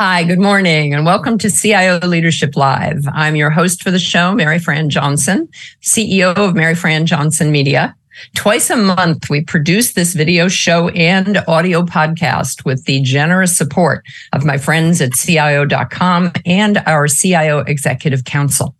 Hi, good morning, and welcome to CIO Leadership Live. I'm your host for the show, Maryfran Johnson, CEO of Maryfran Johnson Media. Twice a month, we produce this video show and audio podcast with the generous support of my friends at CIO.com and our CIO Executive Council.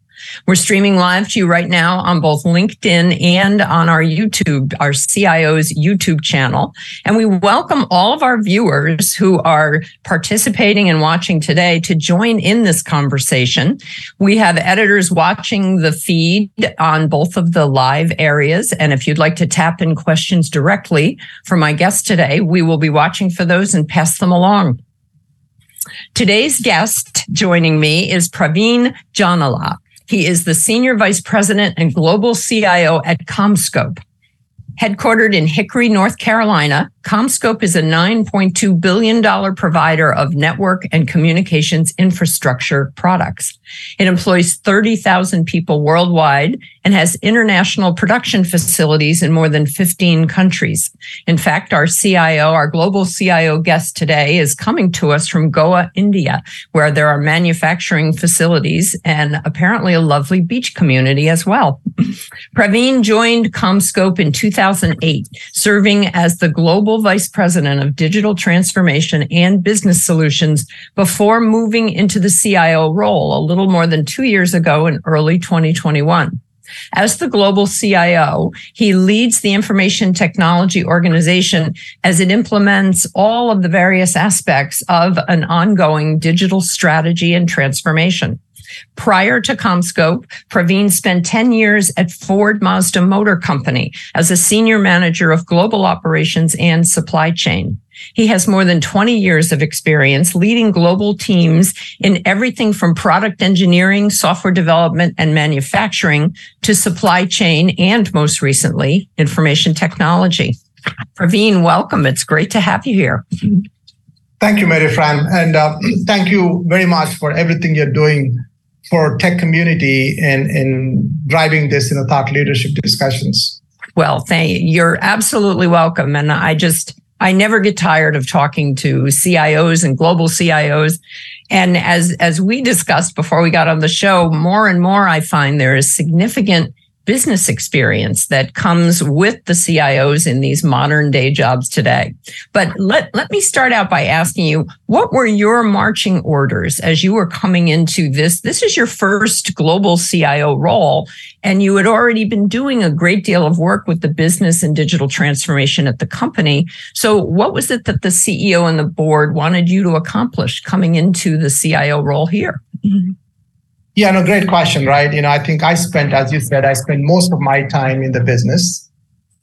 We're streaming live to you right now on both LinkedIn and on our YouTube, our CIO's YouTube channel. And we welcome all of our viewers who are participating and watching today to join in this conversation. We have editors watching the feed on both of the live areas. And if you'd like to tap in questions directly for my guest today, we will be watching for those and pass them along. Today's guest joining me is Praveen Jonnala. He is the Senior Vice President and Global CIO at CommScope. Headquartered in Hickory, North Carolina, CommScope is a $9.2 billion provider of network and communications infrastructure products. It employs 30,000 people worldwide and has international production facilities in more than 15 countries. In fact, our CIO, our global CIO guest today is coming to us from Goa, India, where there are manufacturing facilities and apparently a lovely beach community as well. Praveen joined CommScope in 2008, serving as the global Vice President of Digital Transformation and Business Solutions before moving into the CIO role a little more than two years ago in early 2021. As the global CIO, he leads the information technology organization as it implements all of the various aspects of an ongoing digital strategy and transformation. Prior to CommScope, Praveen spent 10 years at Ford Mazda Motor Company as a senior manager of global operations and supply chain. He has more than 20 years of experience leading global teams in everything from product engineering, software development, and manufacturing to supply chain and most recently, information technology. Praveen, welcome. It's great to have you here. Thank you, Maryfran. And uh, thank you very much for everything you're doing for tech community and in driving this in the thought leadership discussions. Well, thank you. You're absolutely welcome. And I just I never get tired of talking to CIOs and global CIOs. And as as we discussed before we got on the show, more and more I find there is significant business experience that comes with the CIOs in these modern day jobs today. But let, let me start out by asking you, what were your marching orders as you were coming into this? This is your first global CIO role, and you had already been doing a great deal of work with the business and digital transformation at the company. So what was it that the CEO and the board wanted you to accomplish coming into the CIO role here? Mm-hmm. Yeah, no, great question, right? You know, I think I spent, as you said, I spent most of my time in the business.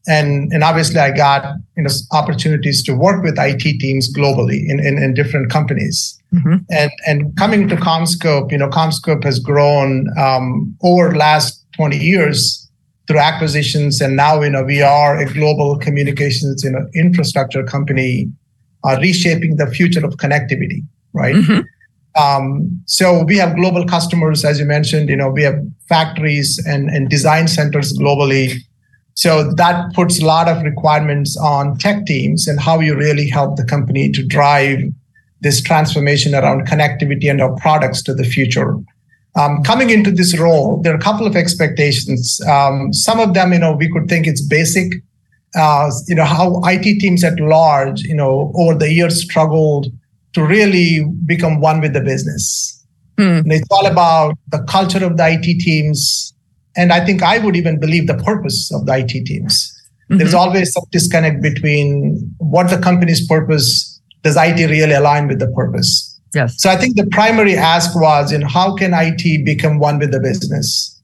And, and obviously I got you know opportunities to work with IT teams globally in, in, in different companies. Mm-hmm. And and coming to CommScope, you know, CommScope has grown um, over the last 20 years through acquisitions. And now, you know, we are a global communications you know, infrastructure company uh, reshaping the future of connectivity, right? Mm-hmm. Um, so we have global customers, as you mentioned. You know, we have factories and, and design centers globally. So that puts a lot of requirements on tech teams and how you really help the company to drive this transformation around connectivity and our products to the future. Um, coming into this role, there are a couple of expectations. Um, some of them, you know, we could think it's basic. Uh, you know, how IT teams at large, you know, over the years struggled to really become one with the business. Mm. And it's all about the culture of the IT teams. And I think I would even believe the purpose of the IT teams. Mm-hmm. There's always some disconnect between what the company's purpose does IT really align with the purpose. Yes. So I think the primary ask was in how can IT become one with the business?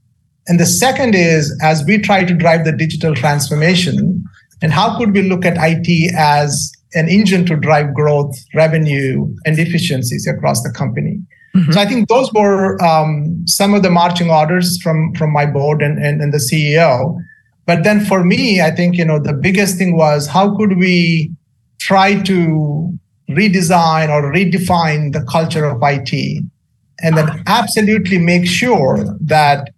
And the second is as we try to drive the digital transformation, and how could we look at IT as an engine to drive growth, revenue, and efficiencies across the company. Mm-hmm. So I think those were um, some of the marching orders from from my board and, and, and the CEO. But then for me, I think you know the biggest thing was how could we try to redesign or redefine the culture of IT, and then absolutely make sure that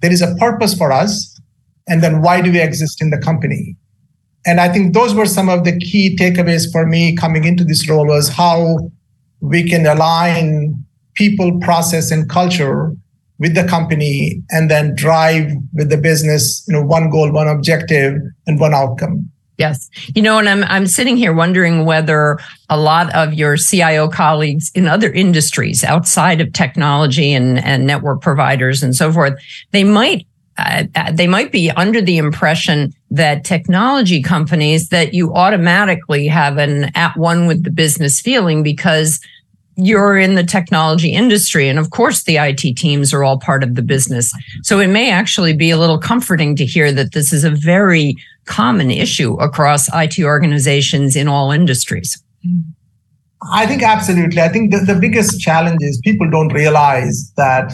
there is a purpose for us, and then why do we exist in the company? And I think those were some of the key takeaways for me coming into this role was how we can align people, process, and culture with the company and then drive with the business, you know, one goal, one objective, and one outcome. Yes. You know, and I'm I'm sitting here wondering whether a lot of your CIO colleagues in other industries outside of technology and, and network providers and so forth, they might uh, uh they might be under the impression that technology companies that you automatically have an at one with the business feeling because you're in the technology industry. And of course, the IT teams are all part of the business. So it may actually be a little comforting to hear that this is a very common issue across IT organizations in all industries. I think absolutely. I think the, the biggest challenge is people don't realize that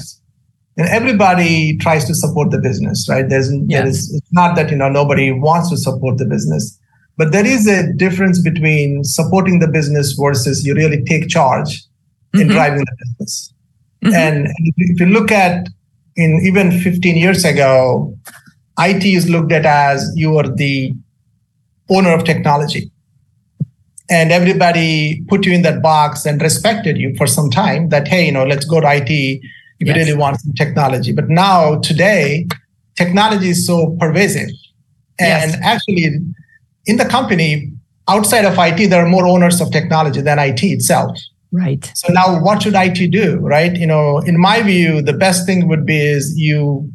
know, everybody tries to support the business, right? There's yes. there is it's not that you know nobody wants to support the business, but there is a difference between supporting the business versus you really take charge mm-hmm. in driving the business. Mm-hmm. And if you look at in even 15 years ago, IT is looked at as you are the owner of technology. And everybody put you in that box and respected you for some time that, hey, you know, let's go to IT if yes. you really want some technology. But now, today, technology is so pervasive. And yes. actually, in the company, outside of IT, there are more owners of technology than IT itself. Right. So now what should IT do? Right. You know, in my view, the best thing would be is you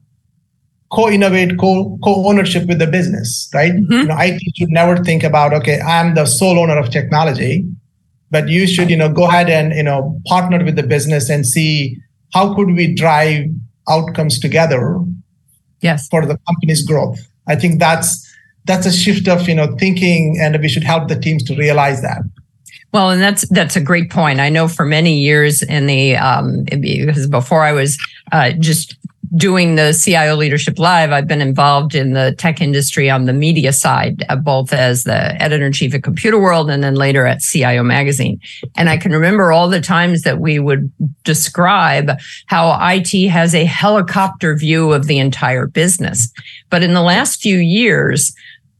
co-innovate, co co-ownership with the business, right? Mm-hmm. You know, IT should never think about, okay, I'm the sole owner of technology, but you should, you know, go ahead and you know partner with the business and see how could we drive outcomes together yes. for the company's growth? I think that's that's a shift of you know thinking and we should help the teams to realize that. Well, and that's that's a great point. I know for many years in the um, because before I was uh, just doing the CIO Leadership Live, I've been involved in the tech industry on the media side, uh, both as the editor in chief at Computerworld and then later at CIO Magazine. And I can remember all the times that we would describe how IT has a helicopter view of the entire business. But in the last few years,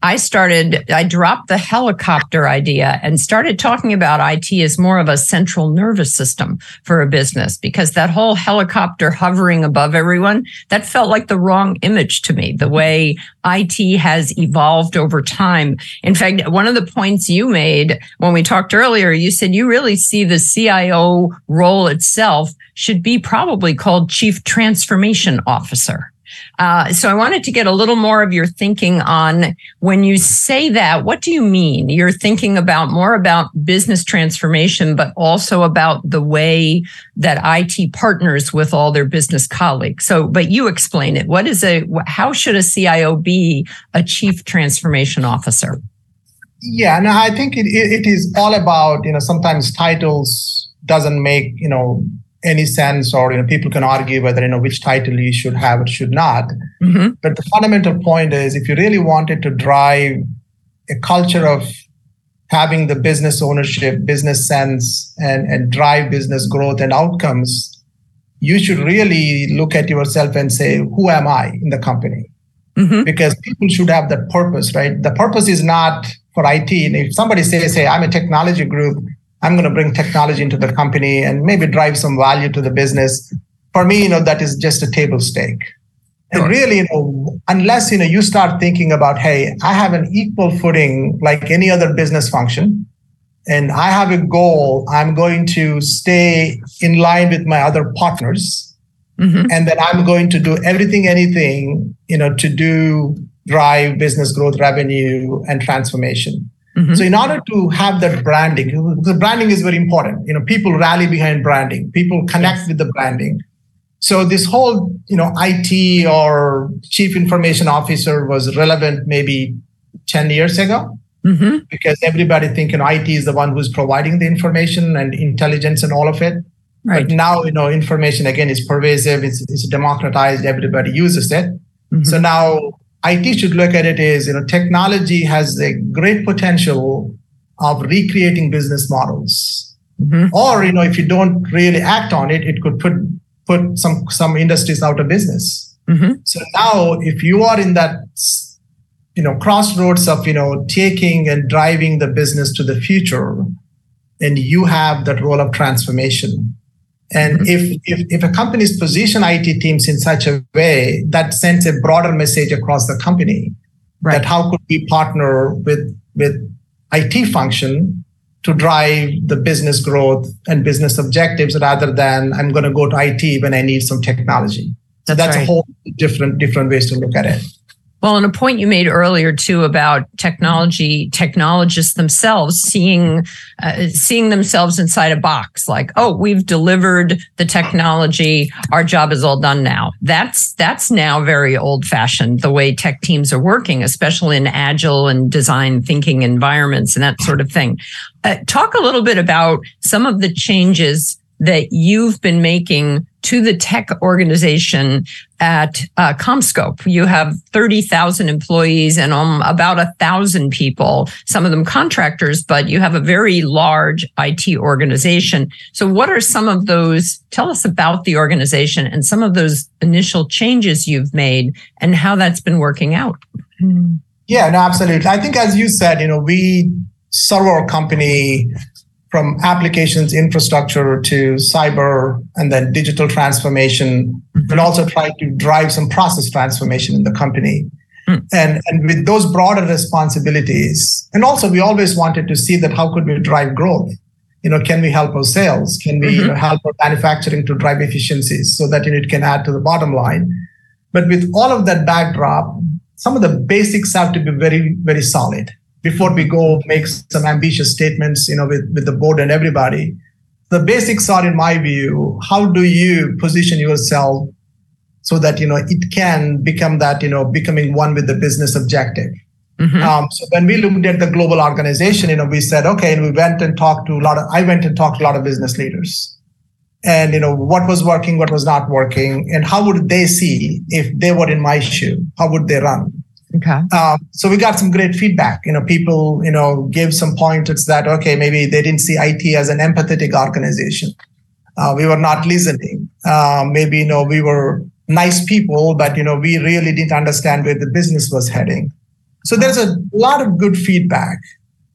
I started, I dropped the helicopter idea and started talking about IT as more of a central nervous system for a business because that whole helicopter hovering above everyone, that felt like the wrong image to me, the way IT has evolved over time. In fact, one of the points you made when we talked earlier, you said you really see the CIO role itself should be probably called Chief Transformation Officer. Uh, so I wanted to get a little more of your thinking on when you say that, what do you mean? You're thinking about more about business transformation, but also about the way that IT partners with all their business colleagues. So, but you explain it. What is a, how should a CIO be a chief transformation officer? Yeah, no, I think it, it is all about, you know, sometimes titles doesn't make, you know, any sense or you know people can argue whether you know which title you should have or should not mm-hmm. but the fundamental point is if you really wanted to drive a culture of having the business ownership business sense and and drive business growth and outcomes you should really look at yourself and say who am i in the company mm-hmm. because people should have that purpose right the purpose is not for it and if somebody says hey i'm a technology group I'm going to bring technology into the company and maybe drive some value to the business. For me, you know, that is just a table stake. And really, you know, unless you know you start thinking about, hey, I have an equal footing like any other business function, and I have a goal, I'm going to stay in line with my other partners, mm-hmm. and then I'm going to do everything, anything, you know, to do drive business growth, revenue, and transformation. Mm-hmm. So in order to have that branding, the branding is very important. You know, people rally behind branding. People connect yes. with the branding. So this whole, you know, IT or chief information officer was relevant maybe 10 years ago mm-hmm. because everybody thinking IT is the one who's providing the information and intelligence and all of it. Right. But now, you know, information again is pervasive. It's, it's democratized. Everybody uses it. Mm-hmm. So now IT should look at it as, you know, technology has a great potential of recreating business models. Mm-hmm. Or, you know, if you don't really act on it, it could put put some some industries out of business. Mm-hmm. So now if you are in that you know crossroads of you know taking and driving the business to the future and you have that role of transformation. And mm-hmm. if, if, if a company's position IT teams in such a way that sends a broader message across the company right. that how could we partner with with IT function to drive the business growth and business objectives rather than I'm going to go to IT when I need some technology. So that's, that's right. a whole different different ways to look at it. Well, and a point you made earlier too about technology technologists themselves seeing uh, seeing themselves inside a box, like, oh, we've delivered the technology, our job is all done now. That's that's now very old fashioned the way tech teams are working, especially in agile and design thinking environments and that sort of thing. Uh, talk a little bit about some of the changes that you've been making to the tech organization at uh, CommScope. You have 30,000 employees and um, about a thousand people, some of them contractors, but you have a very large IT organization. So what are some of those? Tell us about the organization and some of those initial changes you've made and how that's been working out. Yeah, no, absolutely. I think as you said, you know, we serve our company from applications infrastructure to cyber and then digital transformation mm-hmm. also try to drive some process transformation in the company mm. and and with those broader responsibilities and also we always wanted to see that how could we drive growth you know can we help our sales can we mm-hmm. you know, help our manufacturing to drive efficiencies so that you know, it can add to the bottom line but with all of that backdrop some of the basics have to be very very solid before we go make some ambitious statements, you know, with, with the board and everybody. The basics are, in my view, how do you position yourself so that you know it can become that you know becoming one with the business objective. Mm-hmm. Um, so when we looked at the global organization, you know, we said, okay, and we went and talked to a lot of. I went and talked to a lot of business leaders, and you know what was working, what was not working, and how would they see if they were in my shoe? How would they run? Okay. Um, so we got some great feedback. You know, people, you know, gave some pointers that okay, maybe they didn't see IT as an empathetic organization. Uh, we were not listening. Uh, maybe you know we were nice people, but you know we really didn't understand where the business was heading. So there's a lot of good feedback,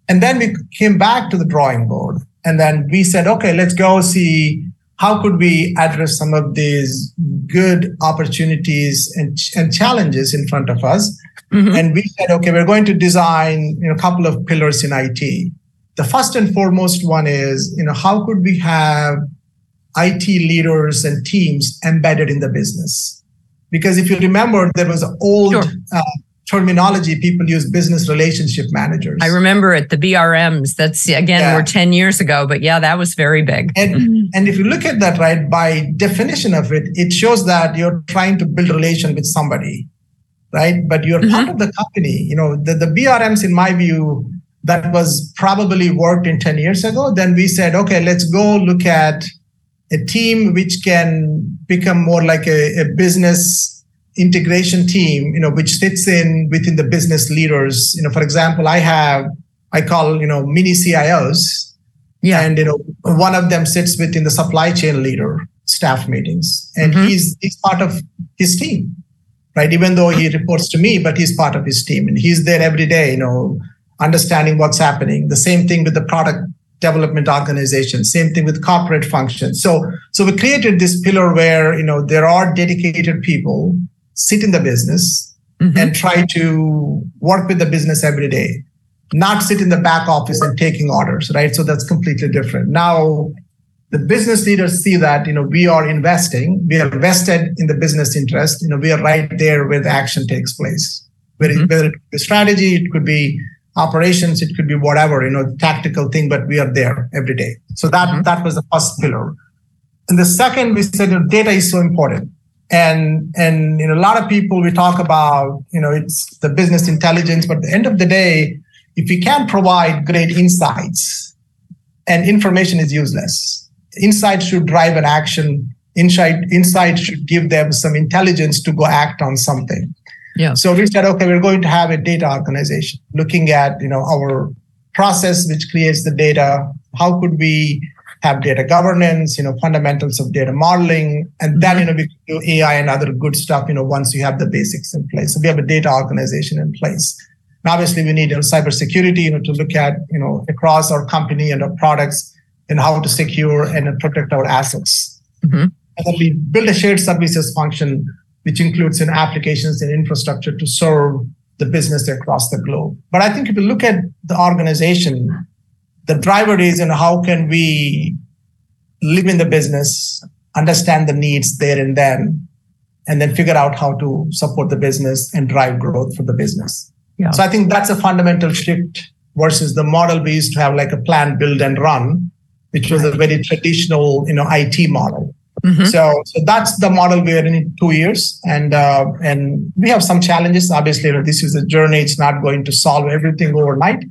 and then we came back to the drawing board, and then we said, okay, let's go see how could we address some of these good opportunities and, and challenges in front of us Mm-hmm. And we said, okay, we're going to design you know, a couple of pillars in IT. The first and foremost one is, you know, how could we have IT leaders and teams embedded in the business? Because if you remember, there was old sure. uh, terminology people use business relationship managers. I remember it, the BRMs. That's again, yeah. we're 10 years ago, but yeah, that was very big. And, mm-hmm. and if you look at that, right, by definition of it, it shows that you're trying to build a relation with somebody right? But you're mm-hmm. part of the company. You know, the, the BRMs, in my view, that was probably worked in 10 years ago. Then we said, okay, let's go look at a team which can become more like a, a business integration team, you know, which sits in within the business leaders. You know, for example, I have, I call, you know, mini CIOs. Yeah. And, you know, one of them sits within the supply chain leader staff meetings and mm-hmm. he's, he's part of his team right? Even though he reports to me, but he's part of his team and he's there every day, you know, understanding what's happening. The same thing with the product development organization, same thing with corporate functions. So, so we created this pillar where, you know, there are dedicated people sit in the business mm-hmm. and try to work with the business every day, not sit in the back office and taking orders, right? So that's completely different. Now, the business leaders see that you know we are investing we are vested in the business interest you know we are right there where the action takes place. Whether, mm-hmm. whether it be strategy it could be operations it could be whatever you know tactical thing but we are there every day. So that mm-hmm. that was the first pillar. And the second we said you know, data is so important. And and you know a lot of people we talk about you know it's the business intelligence but at the end of the day if we can't provide great insights and information is useless insight should drive an action. Insight, insight should give them some intelligence to go act on something. Yeah. So we said, okay, we're going to have a data organization looking at, you know, our process which creates the data. How could we have data governance, you know, fundamentals of data modeling, and then, mm-hmm. you know, we do AI and other good stuff, you know, once you have the basics in place. So we have a data organization in place. And obviously, we need you know, cybersecurity you know, to look at you know across our company and our products and how to secure and protect our assets. Mm-hmm. And then we build a shared services function, which includes in applications and infrastructure to serve the business across the globe. But I think if you look at the organization, the driver is in how can we live in the business, understand the needs there and then, and then figure out how to support the business and drive growth for the business. Yeah. So I think that's a fundamental shift versus the model we used to have like a plan, build, and run, which was a very traditional, you know, IT model. Mm-hmm. So, so that's the model we're in two years, and uh, and we have some challenges. Obviously, you know, this is a journey; it's not going to solve everything overnight,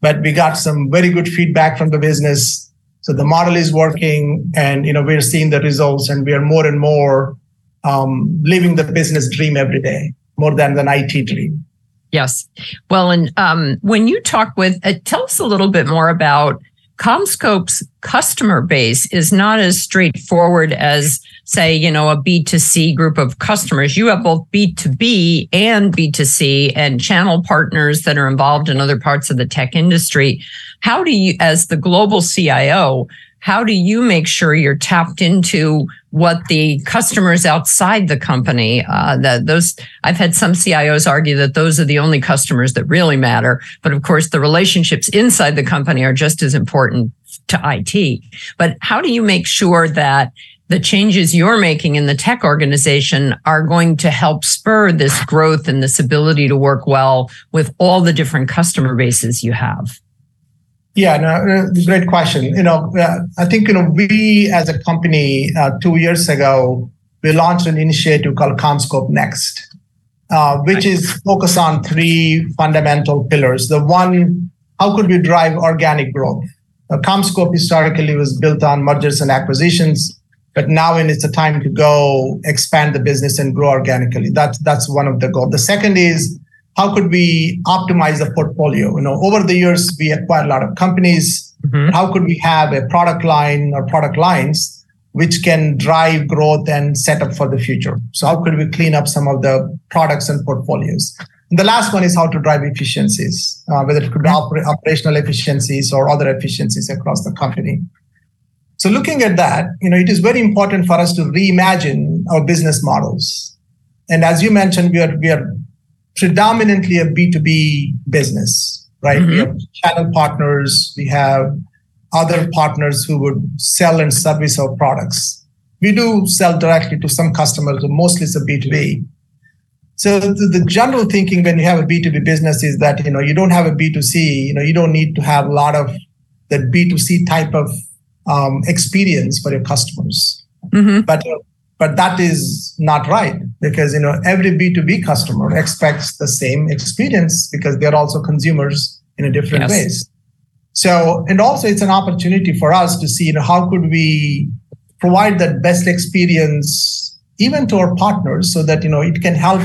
but we got some very good feedback from the business. So the model is working, and you know, we're seeing the results, and we are more and more um, living the business dream every day, more than an IT dream. Yes. Well, and um, when you talk with, uh, tell us a little bit more about CommScope's customer base is not as straightforward as, say, you know, a B2C group of customers. You have both B2B and B2C and channel partners that are involved in other parts of the tech industry. How do you, as the global CIO, how do you make sure you're tapped into what the customers outside the company uh, that those i've had some cios argue that those are the only customers that really matter but of course the relationships inside the company are just as important to it but how do you make sure that the changes you're making in the tech organization are going to help spur this growth and this ability to work well with all the different customer bases you have yeah, no, uh, great question. You know, uh, I think you know we as a company uh, two years ago we launched an initiative called CommScope Next, uh, which is focused on three fundamental pillars. The one, how could we drive organic growth? Uh, CommScope historically was built on mergers and acquisitions, but now when it's the time to go expand the business and grow organically. That's that's one of the goals. The second is how could we optimize the portfolio? You know, over the years, we acquired a lot of companies. Mm-hmm. How could we have a product line or product lines which can drive growth and set up for the future? So how could we clean up some of the products and portfolios? And the last one is how to drive efficiencies, uh, whether it could be oper- operational efficiencies or other efficiencies across the company. So looking at that, you know, it is very important for us to reimagine our business models. And as you mentioned, we are we are predominantly a B2B business, right? Mm-hmm. We have channel partners, we have other partners who would sell and service our products. We do sell directly to some customers, but mostly it's a B2B. So the, the, general thinking when you have a B2B business is that, you know, you don't have a B2C, you know, you don't need to have a lot of that B2C type of um, experience for your customers. Mm-hmm. But uh, but that is not right because you know every b2b customer expects the same experience because they're also consumers in a different yes. ways so and also it's an opportunity for us to see you know how could we provide that best experience even to our partners so that you know it can help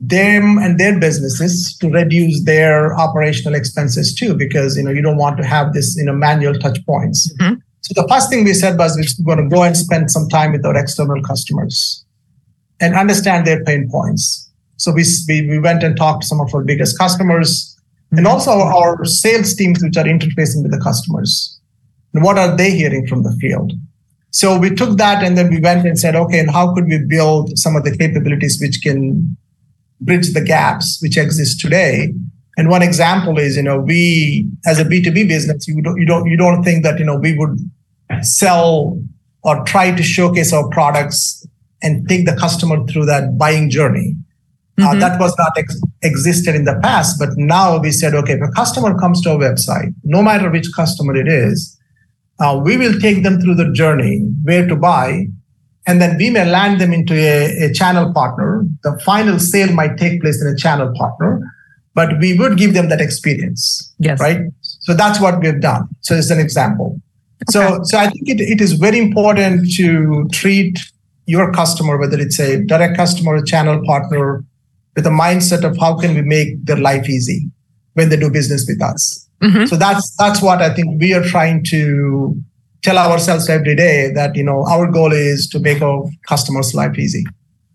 them and their businesses to reduce their operational expenses too because you know you don't want to have this you know manual touch points mm-hmm. So the first thing we said was we're going to go and spend some time with our external customers and understand their pain points. So we, we, we went and talked to some of our biggest customers and also our sales teams, which are interfacing with the customers. And what are they hearing from the field? So we took that and then we went and said, okay, and how could we build some of the capabilities which can bridge the gaps which exist today and one example is, you know, we as a B2B business, you don't you don't you don't think that, you know, we would sell or try to showcase our products and take the customer through that buying journey. Uh, mm-hmm. Uh, that was not ex- existed in the past, but now we said, okay, if a customer comes to our website, no matter which customer it is, uh, we will take them through the journey, where to buy, and then we may land them into a, a channel partner. The final sale might take place in a channel partner but we would give them that experience. Yes. Right. So that's what we've done. So it's an example. Okay. So, so I think it, it is very important to treat your customer, whether it's a direct customer, a channel partner, with a mindset of how can we make their life easy when they do business with us. Mm-hmm. So that's that's what I think we are trying to tell ourselves every day that you know our goal is to make our customers' life easy.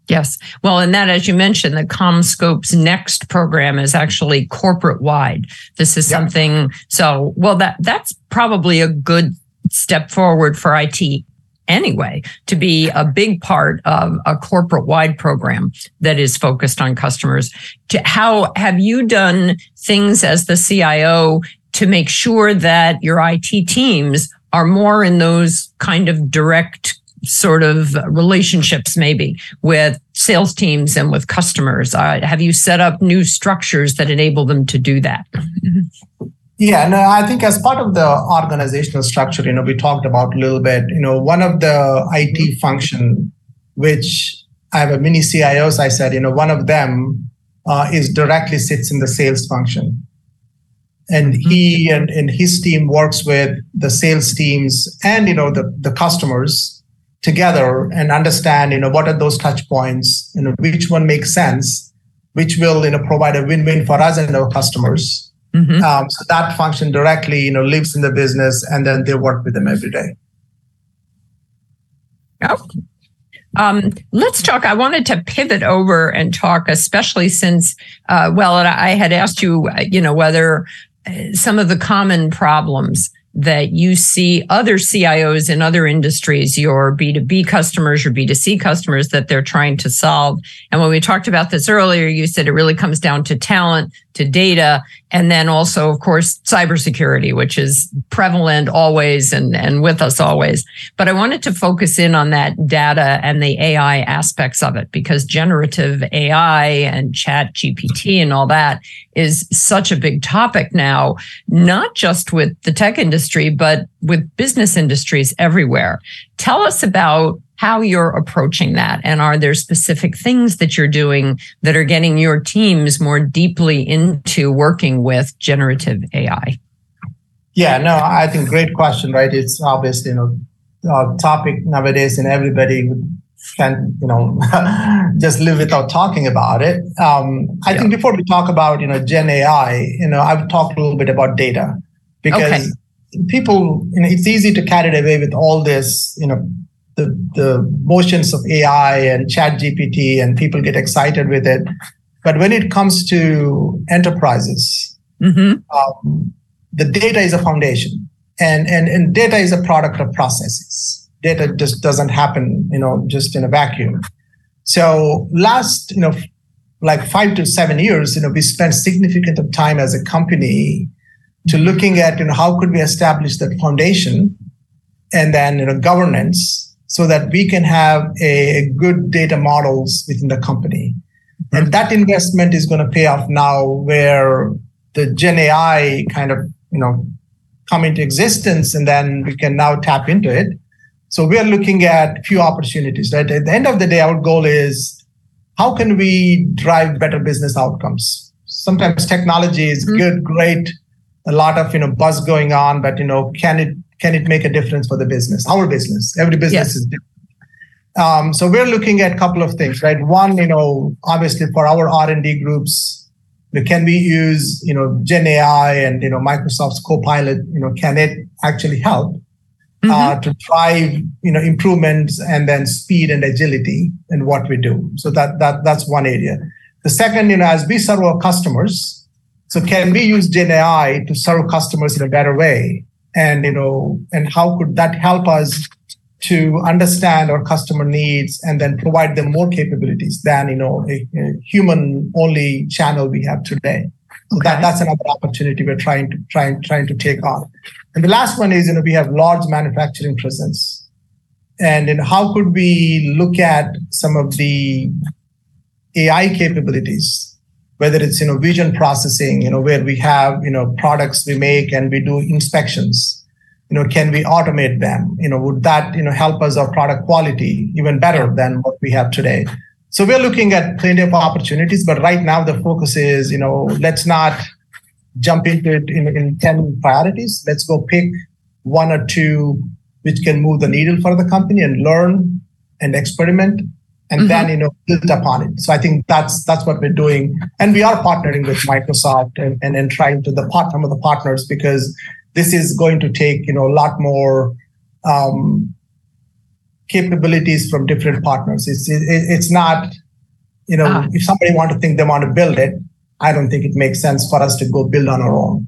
Yes. Well, and that, as you mentioned, the CommScope's next program is actually corporate wide. This is something. So, well, that that's probably a good step forward for IT anyway to be a big part of a corporate wide program that is focused on customers. To, how have you done things as the CIO to make sure that your IT teams are more in those kind of direct sort of relationships maybe with sales teams and with customers? Uh, have you set up new structures that enable them to do that? Yeah, no, I think as part of the organizational structure, you know, we talked about a little bit, you know, one of the IT function, which I have a mini CIOs, I said, you know, one of them uh, is directly sits in the sales function. And he mm-hmm. and, and his team works with the sales teams and, you know, the, the customers together and understand, you know, what are those touch points, you know, which one makes sense, which will, you know, provide a win-win for us and our customers. Mm-hmm. Um, so that function directly, you know, lives in the business and then they work with them every day. Oh. Um, let's talk. I wanted to pivot over and talk, especially since, uh, well, I had asked you, uh, you know, whether uh, some of the common problems that you see other CIOs in other industries, your B2B customers, your B2C customers that they're trying to solve. And when we talked about this earlier, you said it really comes down to talent, to data, and then also, of course, cybersecurity, which is prevalent always and, and with us always. But I wanted to focus in on that data and the AI aspects of it because generative AI and ChatGPT and all that is such a big topic now, not just with the tech industry, but with business industries everywhere. Tell us about how you're approaching that. And are there specific things that you're doing that are getting your teams more deeply into working with generative AI? Yeah, no, I think great question, right? It's obviously, you know, a topic nowadays and everybody can, you know, just live without talking about it. Um, I yeah. think before we talk about, you know, Gen AI, you know, I've talked a little bit about data because okay. People, you know, it's easy to carry it away with all this, you know, the, the motions of AI and ChatGPT and people get excited with it. But when it comes to enterprises, mm-hmm. um, the data is a foundation and, and, and data is a product of processes. Data just doesn't happen, you know, just in a vacuum. So last, you know, like five to seven years, you know, we spent significant time as a company to looking at, you know, how could we establish that foundation and then, you know, governance so that we can have a, a good data models within the company. Mm-hmm. And that investment is going to pay off now where the Gen AI kind of, you know, come into existence and then we can now tap into it. So we are looking at few opportunities, right? At the end of the day, our goal is how can we drive better business outcomes? Sometimes technology is mm-hmm. good, great, a lot of you know buzz going on, but you know, can it can it make a difference for the business our business? Every business yes. is different. Um, so we're looking at a couple of things right? One you know obviously for our r&d groups can we use you know gen ai and you know microsoft's copilot you know can it actually help uh, mm-hmm. uh, to drive you know improvements and then speed and agility in what we do? So that that that's one area. The second you know as we serve our customers so can we use gen ai to serve customers in a better way? And you know and how could that help us to understand our customer needs and then provide them more capabilities than you know a, a human only channel we have today? So okay. that, that's another opportunity we're trying to trying trying to take on. And the last one is you know we have large manufacturing presence. And you know, how could we look at some of the ai capabilities whether it's you know vision processing you know where we have you know products we make and we do inspections you know can we automate them? You know would that you know help us our product quality even better than what we have today? So we're looking at plenty of opportunities but right now the focus is you know let's not jump into it in, in 10 priorities. Let's go pick one or two which can move the needle for the company and learn and experiment and mm-hmm. then you know build upon it. So I think that's that's what we're doing, and we are partnering with Microsoft and and, and trying to the part some of the partners because this is going to take you know a lot more um, capabilities from different partners. It's it, it's not, you know, ah. if somebody want to think they want to build it, I don't think it makes sense for us to go build on our own.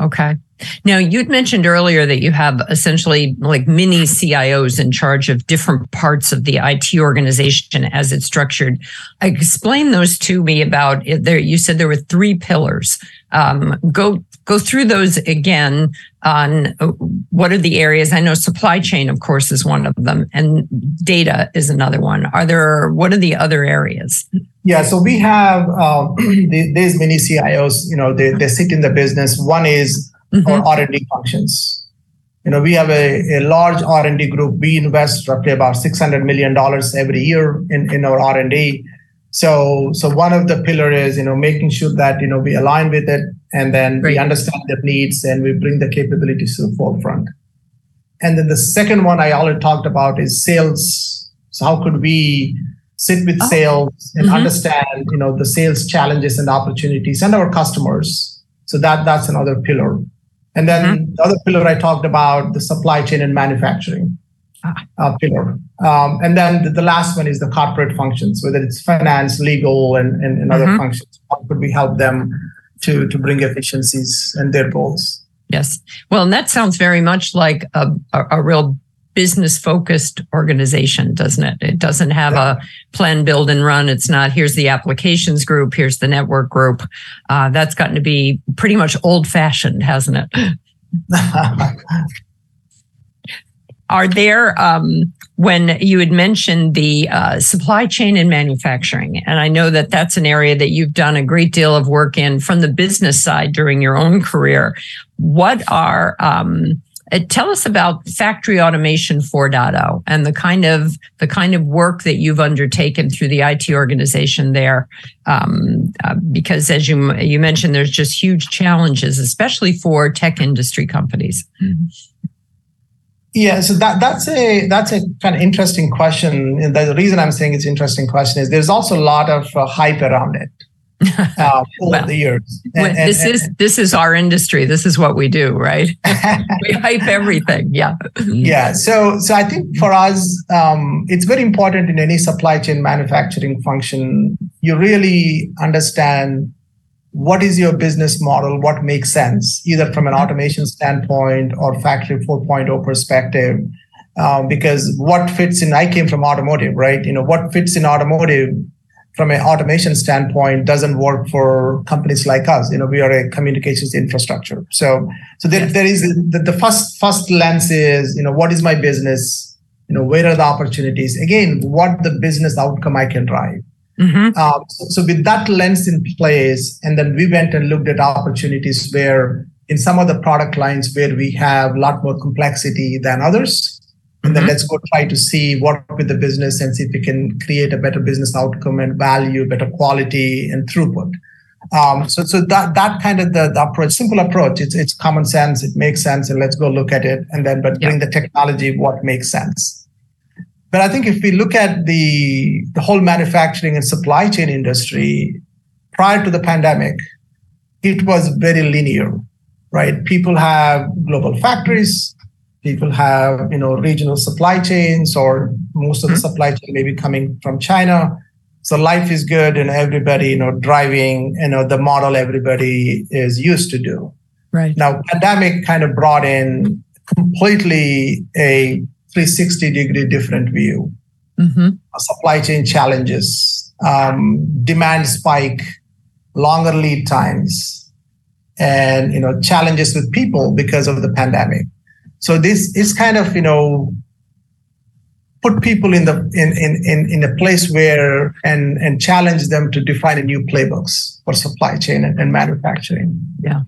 Okay. Now, you'd mentioned earlier that you have essentially like mini CIOs in charge of different parts of the IT organization as it's structured. Explain those to me about. Eh, there, you said there were three pillars. Um, go go through those again on uh, what are the areas. I know supply chain, of course, is one of them, and data is another one. Are there what are the other areas? Yeah, so we have uh, these many CIOs. You know, they, they sit in the business. One is mm-hmm. our R&D functions. You know, we have a, a large R&D group. We invest roughly about $600 million every year in, in our R&D. So, so one of the pillar is, you know, making sure that, you know, we align with it and then Great. we understand their needs and we bring the capabilities to the forefront. And then the second one I already talked about is sales. So how could we sit with oh. sales and mm-hmm. understand, you know, the sales challenges and opportunities and our customers. So that that's another pillar. And then mm-hmm. the other pillar I talked about, the supply chain and manufacturing. Uh, pillar. Um, and then the, last one is the corporate functions, whether it's finance, legal, and, and, and mm-hmm. other functions. How could we help them to, to bring efficiencies and their goals? Yes. Well, and that sounds very much like a, a, a real business focused organization, doesn't it? It doesn't have yeah. a plan, build, and run. It's not here's the applications group, here's the network group. Uh, that's gotten to be pretty much old fashioned, hasn't it? Are there, um, when you had mentioned the uh, supply chain and manufacturing, and I know that that's an area that you've done a great deal of work in from the business side during your own career. What are, um, uh, tell us about Factory Automation 4.0 and the kind of the kind of work that you've undertaken through the IT organization there, um, uh, because as you you mentioned, there's just huge challenges, especially for tech industry companies. Yeah, so that that's a that's a kind of interesting question. The reason I'm saying it's interesting question is there's also a lot of uh, hype around it uh, over well, the years. And, and, this is this is our industry. This is what we do, right? we hype everything. Yeah. Yeah. So so I think for us, um, it's very important in any supply chain manufacturing function. You really understand what is your business model, what makes sense, either from an automation standpoint or factory 4.0 perspective. Um, because what fits in, I came from automotive, right? You know, what fits in automotive from an automation standpoint doesn't work for companies like us. You know we are a communications infrastructure. So so there, there is the, the first first lens is you know what is my business? You know where are the opportunities? Again what the business outcome i can drive mm-hmm. um, so, so with that lens in place and then we went and looked at opportunities where in some of the product lines where we have a lot more complexity than others and then mm-hmm. let's go try to see work with the business and see if we can create a better business outcome and value, better quality and throughput. Um, so, so that that kind of the, the, approach, simple approach. It's it's common sense. It makes sense, and let's go look at it, and then but bring the technology what makes sense. But I think if we look at the the whole manufacturing and supply chain industry prior to the pandemic, it was very linear, right? People have global factories, people have you know regional supply chains or most of the mm-hmm. supply chain may be coming from china so life is good and everybody you know driving you know the model everybody is used to do right now pandemic kind of brought in completely a 360 degree different view mm-hmm. supply chain challenges um, demand spike longer lead times and you know challenges with people because of the pandemic so this is kind of, you know, put people in the in in in, in a place where and and challenge them to define a new playbooks for supply chain and, and manufacturing. Yeah.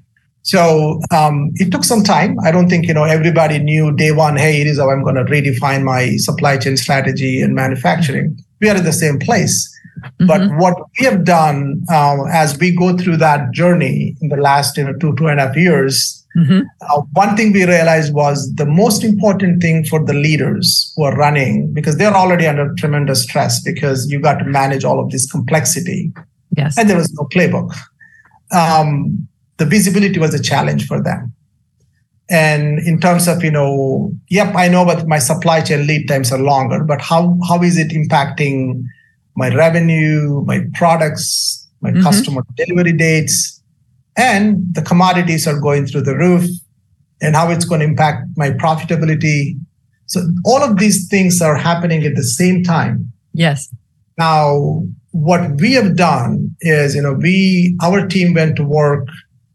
So um, it took some time. I don't think you know everybody knew day one. Hey, it is how I'm going to redefine my supply chain strategy and manufacturing. We are in the same place. Mm-hmm. But what we have done uh, as we go through that journey in the last you know two two and a half years Mm-hmm. Uh, one thing we realized was the most important thing for the leaders who are running, because they're already under tremendous stress because you got to manage all of this complexity. Yes. And there was no playbook. Um, the visibility was a challenge for them. And in terms of, you know, yep, I know but my supply chain lead times are longer, but how how is it impacting my revenue, my products, my mm-hmm. customer delivery dates, and the commodities are going through the roof, and how it's going to impact my profitability. So all of these things are happening at the same time. Yes. Now, what we have done is, you know, we our team went to work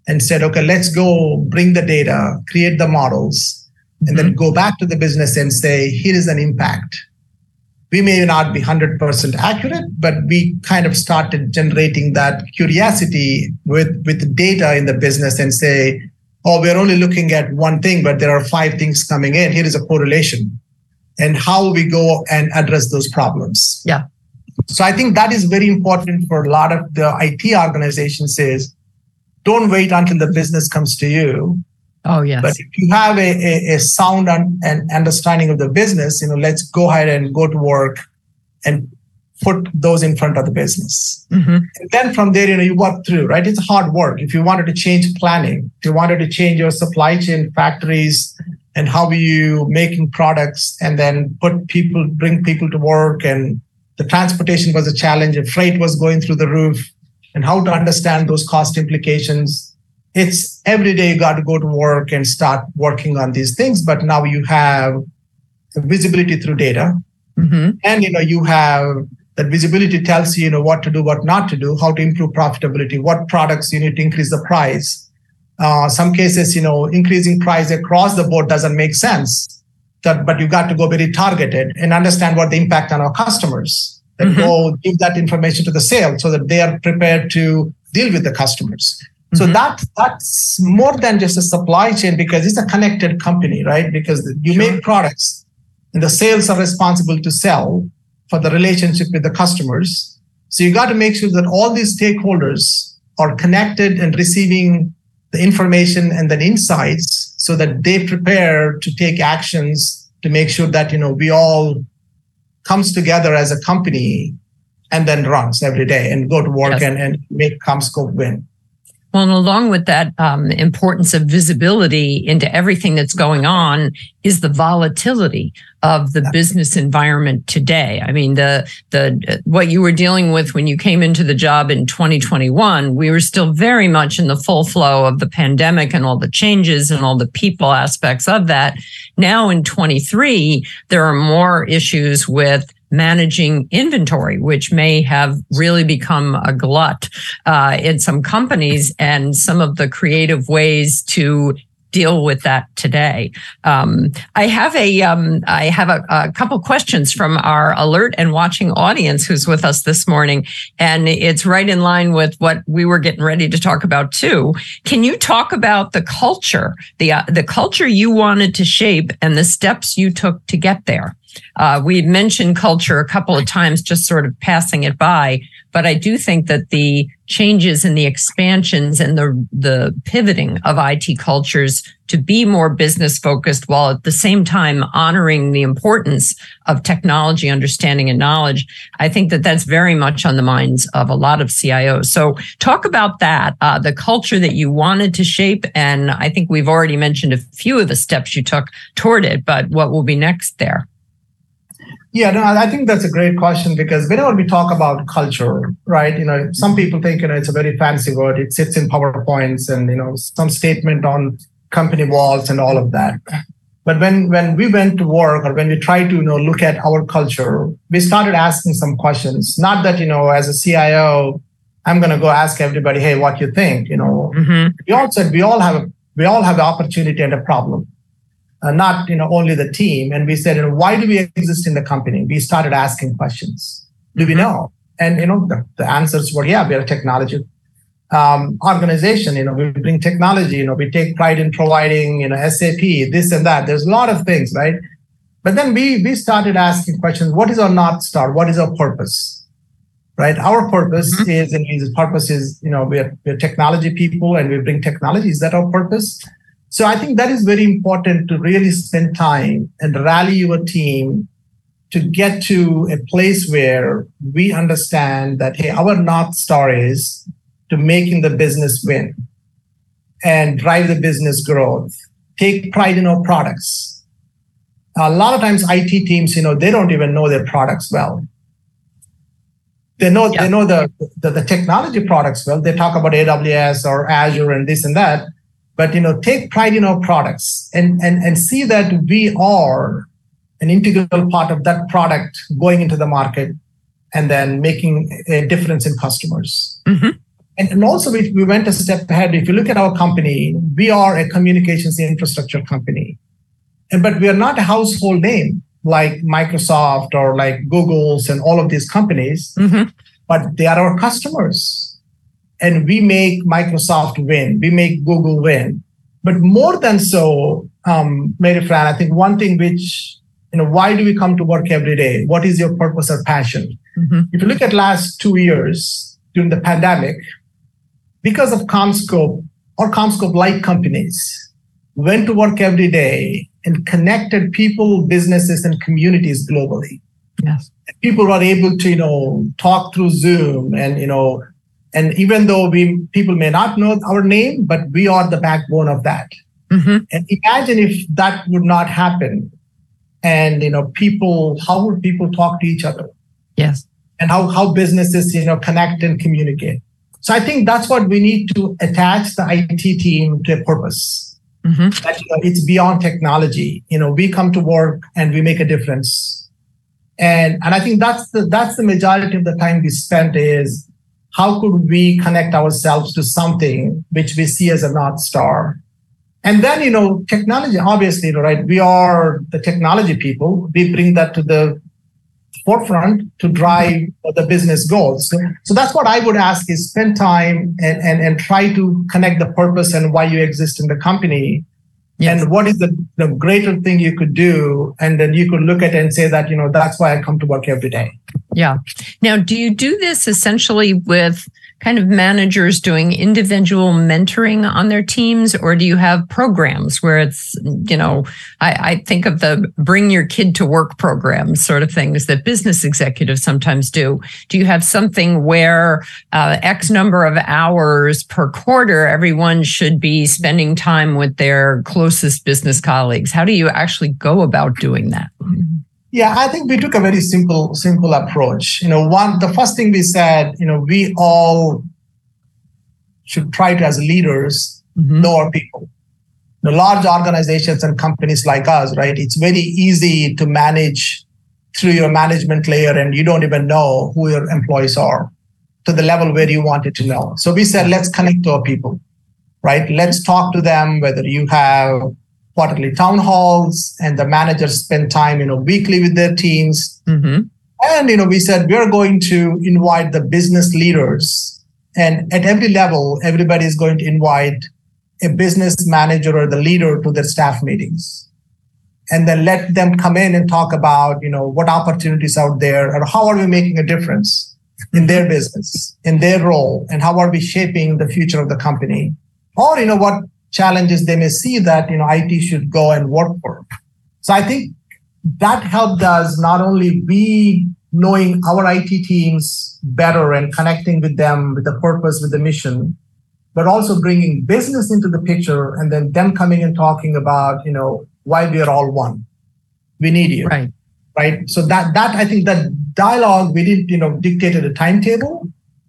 and said, okay, let's go bring the data, create the models, and mm-hmm. then go back to the business and say, here is an impact. We may not be 100% accurate, but we kind of started generating that curiosity with, with data in the business and say, oh, we're only looking at one thing, but there are five things coming in. Here is a correlation. And how we go and address those problems. Yeah. So I think that is very important for a lot of the IT organizations is don't wait until the business comes to you. Oh yes. But if you have a, a, a sound and understanding of the business, you know, let's go ahead and go to work and put those in front of the business. Mm-hmm. And then from there, you know, you work through, right? It's hard work. If you wanted to change planning, if you wanted to change your supply chain factories and how you making products and then put people, bring people to work and the transportation was a challenge, if freight was going through the roof, and how to understand those cost implications. It's every day you got to go to work and start working on these things, but now you have visibility through data. Mm-hmm. And you know, you have that visibility tells you, you know, what to do, what not to do, how to improve profitability, what products you need to increase the price. Uh, some cases, you know, increasing price across the board doesn't make sense. That, but you got to go very targeted and understand what the impact on our customers and mm-hmm. go give that information to the sales so that they are prepared to deal with the customers. So mm-hmm. that that's more than just a supply chain because it's a connected company, right? Because you sure. make products and the sales are responsible to sell for the relationship with the customers. So you got to make sure that all these stakeholders are connected and receiving the information and then insights so that they prepare to take actions to make sure that you know we all comes together as a company and then runs every day and go to work yes. and, and make CommScope win. Well, and along with that um, importance of visibility into everything that's going on is the volatility of the business environment today. I mean, the the what you were dealing with when you came into the job in 2021, we were still very much in the full flow of the pandemic and all the changes and all the people aspects of that. Now in 23, there are more issues with managing inventory, which may have really become a glut uh, in some companies, and some of the creative ways to deal with that today. Um, I have a um, I have a, a, couple questions from our alert and watching audience who's with us this morning, and it's right in line with what we were getting ready to talk about too. Can you talk about the culture, the uh, the culture you wanted to shape, and the steps you took to get there? Uh, we mentioned culture a couple of times, just sort of passing it by. But I do think that the changes and the expansions and the, the pivoting of IT cultures to be more business focused while at the same time honoring the importance of technology, understanding, and knowledge. I think that that's very much on the minds of a lot of CIOs. So talk about that, uh, the culture that you wanted to shape. And I think we've already mentioned a few of the steps you took toward it, but what will be next there? Yeah, no, I think that's a great question because whenever we talk about culture, right, you know, some people think, you know, it's a very fancy word. It sits in PowerPoints and, you know, some statement on company walls and all of that. But when, when we went to work or when we tried to, you know, look at our culture, we started asking some questions. Not that, you know, as a CIO, I'm going to go ask everybody, hey, what you think? You know, mm-hmm. we all said we all have a, we all have an opportunity and a problem uh, not you know only the team. And we said, you know, why do we exist in the company? We started asking questions. Do we mm-hmm. know? And you know, the, the answers were, yeah, we're a technology um, organization. You know, we bring technology. You know, we take pride in providing you know SAP, this and that. There's a lot of things, right? But then we we started asking questions. What is our north star? What is our purpose? Right. Our purpose mm-hmm. is, and his purpose is, you know, we're, we're technology people and we bring technology. Is that our purpose? So I think that is very important to really spend time and rally your team to get to a place where we understand that, hey, our North Star is to making the business win and drive the business growth take pride in our products. A lot of times IT teams, you know, they don't even know their products well. They know yeah. they know the, the, the technology products well. They talk about AWS or Azure and this and that. But you know, take pride in our products and and and see that we are an integral part of that product going into the market and then making a difference in customers. Mm-hmm. And, and also, we, we went a step ahead. If you look at our company, we are a communications infrastructure company, and but we are not a household name like Microsoft or like Google's and all of these companies, mm-hmm. but they are our customers. And we make Microsoft win, we make Google win. But more than so, um, Maryfran, I think one thing which, you know, why do we come to work every day? What is your purpose or passion? Mm-hmm. If you look at last two years during the pandemic, because of CommScope or CommScope-like companies, went to work every day and connected people, businesses, and communities globally. Yes. People were able to, you know, talk through Zoom and, you know, and even though we people may not know our name, but we are the backbone of that. Mm-hmm. And imagine if that would not happen. And you know, people, how would people talk to each other? Yes. And how how businesses, you know, connect and communicate. So I think that's what we need to attach the IT team to a purpose. Mm-hmm. That you know, it's beyond technology. You know, we come to work and we make a difference. And and I think that's the that's the majority of the time we spent is how could we connect ourselves to something which we see as a north star and then you know technology obviously right we are the technology people we bring that to the forefront to drive the business goals so, that's what i would ask is spend time and, and and try to connect the purpose and why you exist in the company Yes. And what is the, the greater thing you could do? And then you could look at it and say that, you know, that's why I come to work every day. Yeah. Now, do you do this essentially with kind of managers doing individual mentoring on their teams, or do you have programs where it's, you know, I, I think of the bring your kid to work programs sort of things that business executives sometimes do. Do you have something where uh, X number of hours per quarter, everyone should be spending time with their closest business colleagues? How do you actually go about doing that? Yeah, I think we took a very simple, simple approach. You know, one, the first thing we said, you know, we all should try to, as leaders, mm-hmm. know our people. The large organizations and companies like us, right? It's very easy to manage through your management layer, and you don't even know who your employees are to the level where you wanted to know. So we said, let's connect to our people, right? Let's talk to them, whether you have quarterly town halls and the managers spend time you know weekly with their teams. Mm-hmm. and you know we said we're going to invite the business leaders. And at every level everybody is going to invite a business manager or the leader to their staff meetings. And then let them come in and talk about you know what opportunities out there or how are we making a difference in their business in their role and how are we shaping the future of the company? Or you know what challenges they may see that you know IT should go and work for. So I think that helped us not only be knowing our IT teams better and connecting with them with the purpose, with the mission, but also bringing business into the picture and then them coming and talking about you know why we are all one. We need you. Right. Right. So that that I think that dialogue we didn't you know dictated a timetable,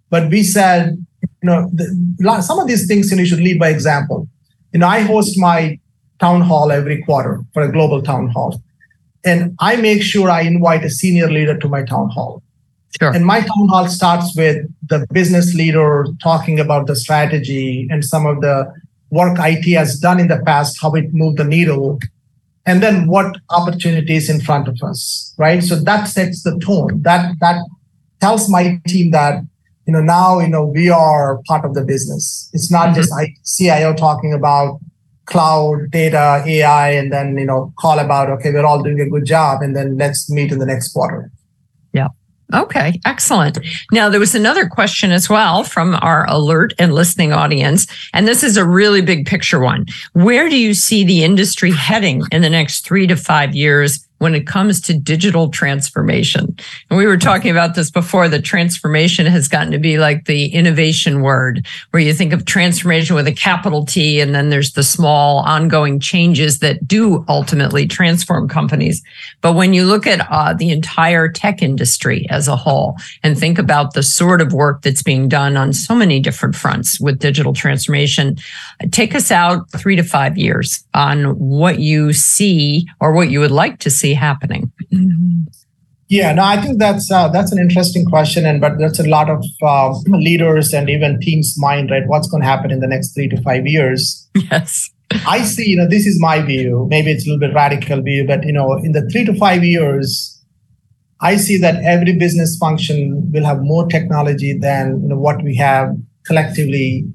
but we said you know the, some of these things you, know, you should lead by example you know, I host my town hall every quarter for a global town hall. And I make sure I invite a senior leader to my town hall. Sure. And my town hall starts with the business leader talking about the strategy and some of the work IT has done in the past, how it moved the needle, and then what opportunities in front of us, right? So that sets the tone. That that tells my team that you know, now, you know, we are part of the business. It's not mm-hmm. just CIO talking about cloud, data, AI, and then, you know, call about, okay, we're all doing a good job. And then let's meet in the next quarter. Yeah. Okay, excellent. Now, there was another question as well from our alert and listening audience. And this is a really big picture one. Where do you see the industry heading in the next three to five years when it comes to digital transformation. And we were talking about this before. The transformation has gotten to be like the innovation word, where you think of transformation with a capital T, and then there's the small ongoing changes that do ultimately transform companies. But when you look at uh, the entire tech industry as a whole and think about the sort of work that's being done on so many different fronts with digital transformation, take us out three to five years on what you see or what you would like to see happening. Yeah, no, I think that's uh, that's an interesting question, and but that's a lot of uh, leaders and even teams' mind, right? What's going to happen in the next three to five years? Yes, I see. You know, this is my view. Maybe it's a little bit radical view, but you know, in the three to five years, I see that every business function will have more technology than you know what we have collectively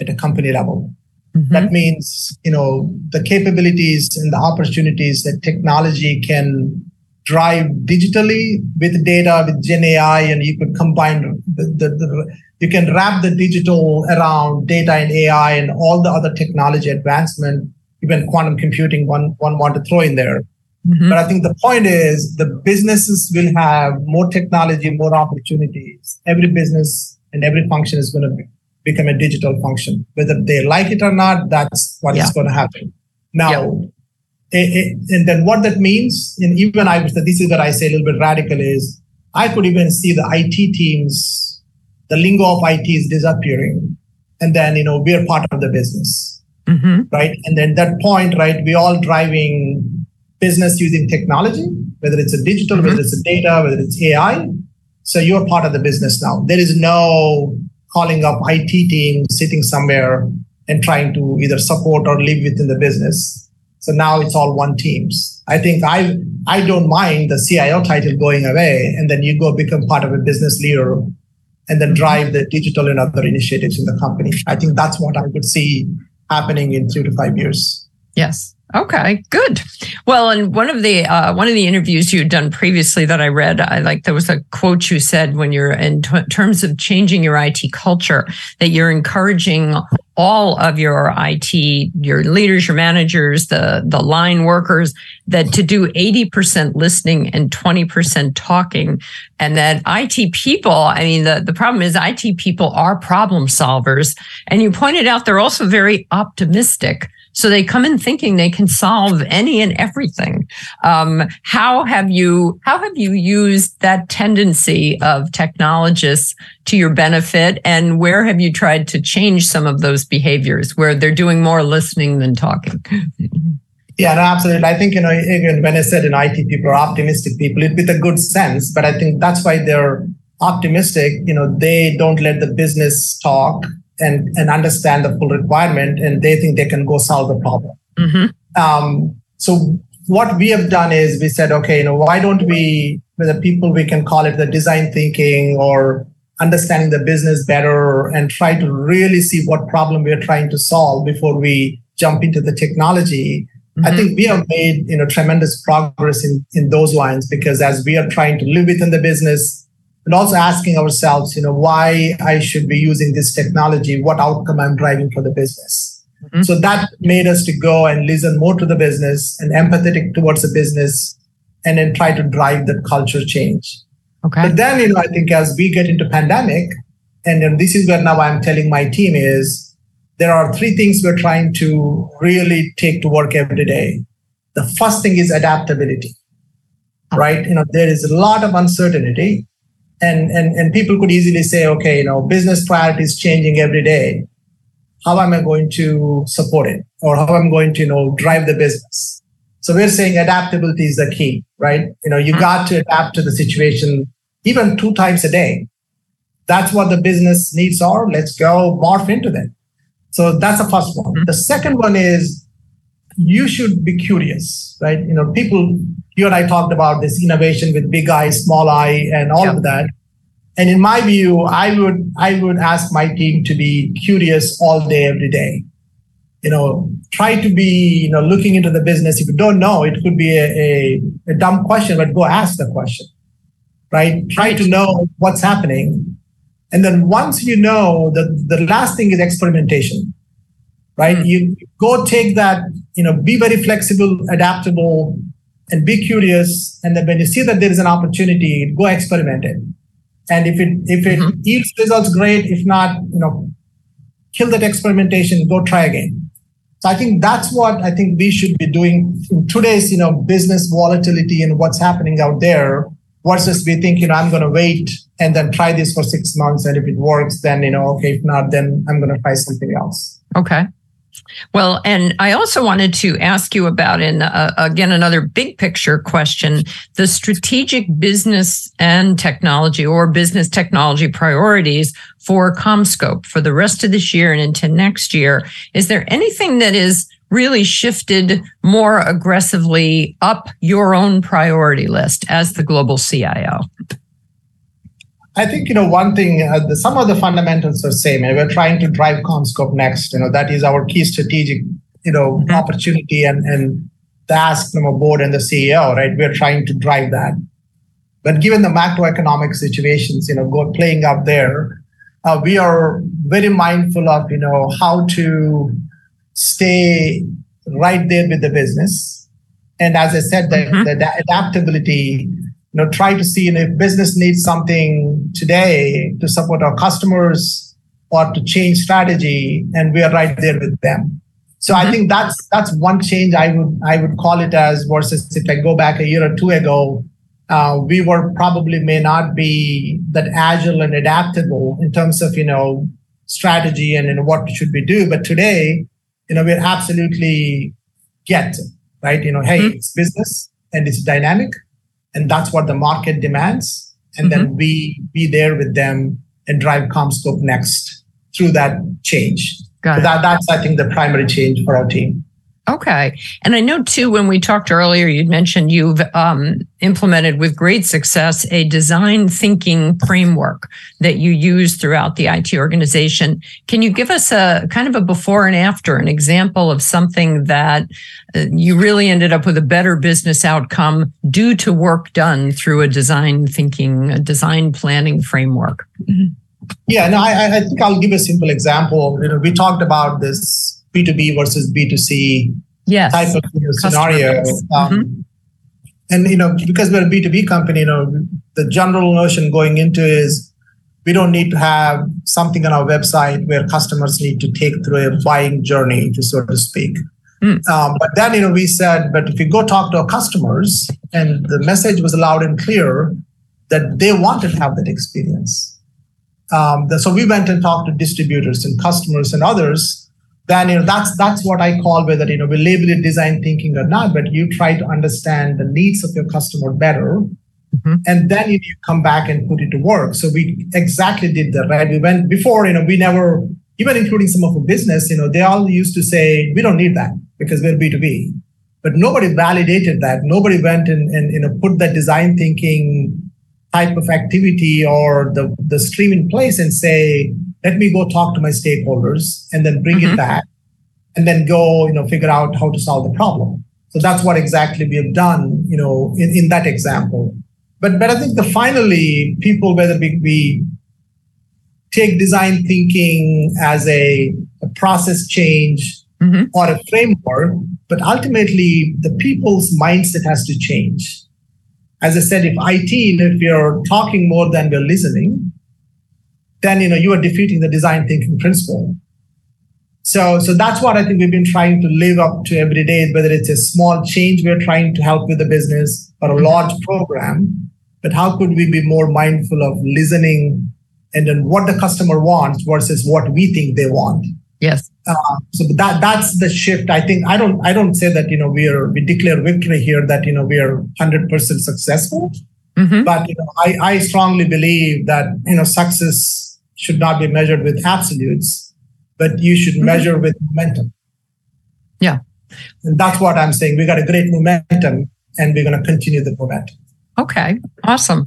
at a company level. Mm-hmm. That means, you know, the capabilities and the opportunities that technology can drive digitally with data, with Gen AI, and you could combine the, the, the you can wrap the digital around data and AI and all the other technology advancement, even quantum computing, one, one want to throw in there. Mm-hmm. But I think the point is the businesses will have more technology, more opportunities. Every business and every function is going to be become a digital function. Whether they like it or not, that's what yeah. is going to happen. Now, yeah. it, it, and then what that means, and even I, said this is what I say a little bit radical is, I could even see the IT teams, the lingo of IT is disappearing. And then, you know, we're part of the business, mm-hmm. right? And then that point, right, we all driving business using technology, whether it's a digital, mm-hmm. whether it's a data, whether it's AI. So you're part of the business now. There is no calling up IT teams sitting somewhere and trying to either support or live within the business. So now it's all one teams. I think I I don't mind the CIO title going away, and then you go become part of a business leader, and then drive the digital and other initiatives in the company. I think that's what I would see happening in three to five years. Yes. Okay, good. Well, and one of the uh, one of the interviews you had done previously that I read, I like there was a quote you said when you're in t- terms of changing your IT culture that you're encouraging all of your IT, your leaders, your managers, the the line workers, that to do 80% listening and 20% talking. And that IT people, I mean, the, the problem is IT people are problem solvers. And you pointed out they're also very optimistic. So they come in thinking they can solve any and everything. Um, how have you how have you used that tendency of technologists to your benefit, and where have you tried to change some of those behaviors where they're doing more listening than talking? Yeah, no, absolutely. I think, you know, when I said in IT people are optimistic people, it with a good sense, but I think that's why they're optimistic. You know, they don't let the business talk and, and understand the full requirement and they think they can go solve the problem. Mm-hmm. Um, so what we have done is we said, okay, you know, why don't we, with the people, we can call it the design thinking or understanding the business better and try to really see what problem we are trying to solve before we jump into the technology. Mm-hmm. I think we have made, you know, tremendous progress in, in those lines because as we are trying to live within the business, and also asking ourselves, you know, why I should be using this technology, what outcome I'm driving for the business. Mm-hmm. So that made us to go and listen more to the business and empathetic towards the business and then try to drive that culture change. Okay. But then, you know, I think as we get into pandemic, and then this is where now I'm telling my team is there are three things we're trying to really take to work every day. The first thing is adaptability, right? You know, there is a lot of uncertainty and, and, and people could easily say, okay, you know, business priorities changing every day. How am I going to support it? Or how am I going to, you know, drive the business? So we're saying adaptability is the key, right? You know, you mm-hmm. got to adapt to the situation even two times a day. That's what the business needs are. Let's go morph into them. So that's the first one. Mm-hmm. The second one is you should be curious, right? You know, people you and I talked about this innovation with big eye, small eye, and all yep. of that. And in my view, I would I would ask my team to be curious all day, every day. You know, try to be you know looking into the business. If you don't know, it could be a, a, a dumb question, but go ask the question. Right? Try to know what's happening. And then once you know, the, the last thing is experimentation. Right? Mm. You go take that, you know, be very flexible, adaptable, and be curious. And then when you see that there is an opportunity, go experiment it. And if it if it mm-hmm. yields results, great. If not, you know, kill that experimentation, go try again. So I think that's what I think we should be doing in today's, you know, business volatility and what's happening out there versus we think, you know, I'm going to wait and then try this for six months. And if it works, then, you know, okay, if not, then I'm going to try something else. Okay. Well, and I also wanted to ask you about, in uh, again, another big picture question the strategic business and technology or business technology priorities for CommScope for the rest of this year and into next year. Is there anything that is really shifted more aggressively up your own priority list as the global CIO? I think you know one thing. Uh, the, some of the fundamentals are same, and we're trying to drive CommScope next. You know that is our key strategic you know mm-hmm. opportunity and and the ask from a board and the CEO. Right, we're trying to drive that. But given the macroeconomic situations, you know, go, playing out there, uh, we are very mindful of you know how to stay right there with the business. And as I said, the, mm-hmm. the adaptability you know, try to see if business needs something today to support our customers or to change strategy, and we are right there with them. So mm-hmm. I think that's that's one change I would I would call it as versus if I go back a year or two ago, uh, we were probably may not be that agile and adaptable in terms of you know strategy and you know, what should we do. But today, you know, we're absolutely get right. You know, hey, mm-hmm. it's business and it's dynamic and that's what the market demands and mm-hmm. then we be there with them and drive CommScope next through that change. Got that, that's I think the primary change for our team. Okay. And I know too, when we talked earlier, you'd mentioned you've um, implemented with great success a design thinking framework that you use throughout the IT organization. Can you give us a kind of a before and after, an example of something that uh, you really ended up with a better business outcome due to work done through a design thinking, a design planning framework? Yeah, no, I, I think I'll give a simple example. You know, we talked about this B2B versus B2C yes. type of you know, scenario. Um, mm-hmm. And you know, because we're a B2B company, you know, the general notion going into is we don't need to have something on our website where customers need to take through a buying journey, to so to speak. Mm. Um, but then, you know, we said, but if you go talk to our customers, and the message was loud and clear that they wanted to have that experience. Um, so we went and talked to distributors and customers and others then you know that's that's what I call whether you know we label it design thinking or not, but you try to understand the needs of your customer better. Mm-hmm. And then you come back and put it to work. So we exactly did that, right? We went before, you know, we never, even including some of the business, you know, they all used to say, we don't need that because we're B2B. But nobody validated that. Nobody went and, and you know, put that design thinking type of activity or the, the stream in place and say, let me go talk to my stakeholders and then bring mm-hmm. it back and then go, you know, figure out how to solve the problem. So that's what exactly we have done, you know, in, in that example. But but I think the finally people, whether we, we take design thinking as a, a process change mm-hmm. or a framework, but ultimately the people's mindset has to change. As I said, if IT, if you're talking more than we're listening, then you know you are defeating the design thinking principle. So, so that's what I think we've been trying to live up to every day, whether it's a small change we're trying to help with the business or a large program. But how could we be more mindful of listening and then what the customer wants versus what we think they want? Yes. Uh, so that that's the shift. I think I don't I don't say that you know we are we declare victory here that you know we are hundred percent successful, mm-hmm. but you know I I strongly believe that you know success should not be measured with absolutes, but you should mm-hmm. measure with momentum. Yeah. And that's what I'm saying. We got a great momentum and we're going to continue the momentum. Okay, awesome.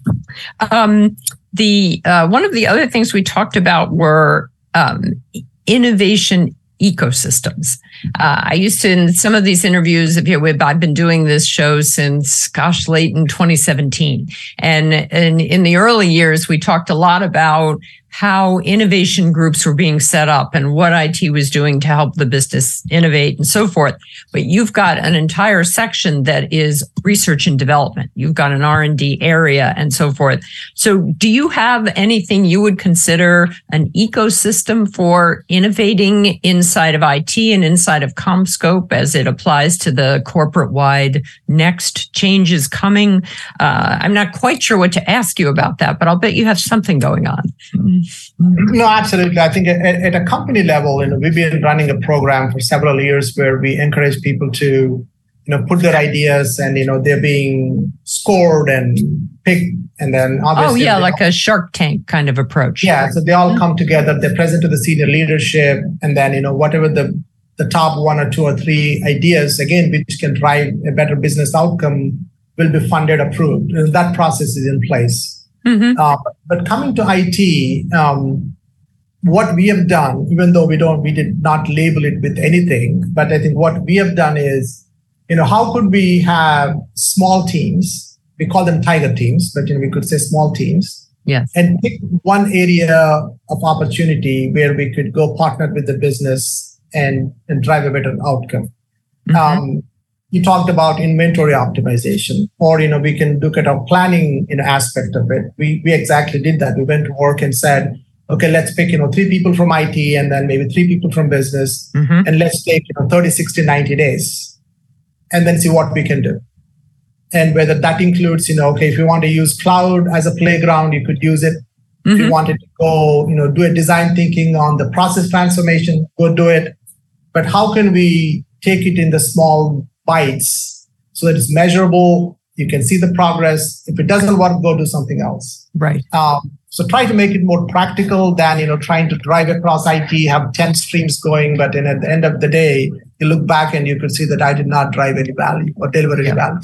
Um, the uh, one of the other things we talked about were um, innovation ecosystems. Uh, I used to, in some of these interviews, if you I've been doing this show since, gosh, late in 2017. And, and in the early years, we talked a lot about how innovation groups were being set up and what IT was doing to help the business innovate and so forth. But you've got an entire section that is research and development. You've got an R&D area and so forth. So do you have anything you would consider an ecosystem for innovating inside of IT and inside of CommScope as it applies to the corporate wide next changes coming? Uh, I'm not quite sure what to ask you about that, but I'll bet you have something going on. No, absolutely. I think at, at, a company level, you know, we've been running a program for several years where we encourage people to, you know, put their ideas and you know they're being scored and picked, and then oh, obviously. Oh yeah, like all, a Shark Tank kind of approach. Yeah, so they all come together. They're present to the senior leadership, and then you know whatever the the top one or two or three ideas again, which can drive a better business outcome, will be funded approved. And that process is in place. Mm-hmm. Uh, but coming to IT, um, what we have done, even though we don't, we did not label it with anything, but I think what we have done is, you know, how could we have small teams? We call them tiger teams, but you know, we could say small teams. Yes. And pick one area of opportunity where we could go partner with the business and, and drive a better outcome. Mm-hmm. Um, you talked about inventory optimization or you know we can look at our planning you know aspect of it we we exactly did that we went to work and said okay let's pick you know three people from it and then maybe three people from business mm-hmm. and let's take you know 30 60 90 days and then see what we can do and whether that includes you know okay if you want to use cloud as a playground you could use it mm-hmm. if you mm-hmm. wanted to go you know do a design thinking on the process transformation go do it but how can we take it in the small bites so that it's measurable. You can see the progress. If it doesn't work, go do something else. Right. Um, so try to make it more practical than you know trying to drive across IT, have ten streams going, but then at the end of the day, you look back and you could see that I did not drive any value or deliver any yeah. value.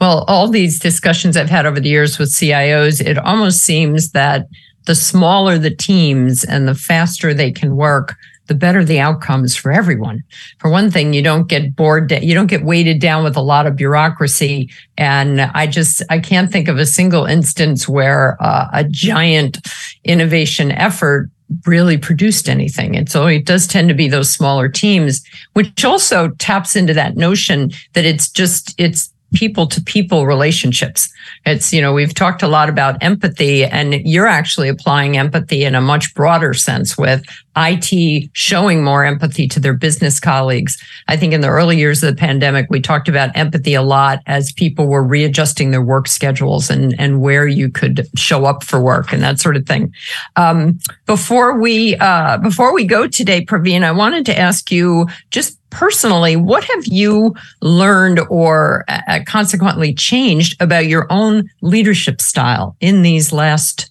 Well, all these discussions I've had over the years with CIOs, it almost seems that the smaller the teams and the faster they can work, the better the outcomes for everyone. For one thing, you don't get bored, you don't get weighted down with a lot of bureaucracy. And I just, I can't think of a single instance where uh, a giant innovation effort really produced anything. And so it does tend to be those smaller teams, which also taps into that notion that it's just, it's people to people relationships. It's, you know, we've talked a lot about empathy and you're actually applying empathy in a much broader sense with IT showing more empathy to their business colleagues. I think in the early years of the pandemic, we talked about empathy a lot as people were readjusting their work schedules and, and where you could show up for work and that sort of thing. Um, before we, uh, before we go today, Praveen, I wanted to ask you just personally, what have you learned or uh, consequently changed about your own leadership style in these last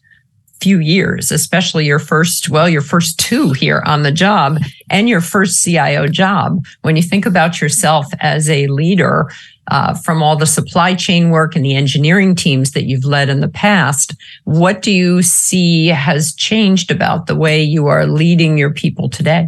few years, especially your first, well, your first two here on the job and your first CIO job. When you think about yourself as a leader, uh, from all the supply chain work and the engineering teams that you've led in the past, what do you see has changed about the way you are leading your people today?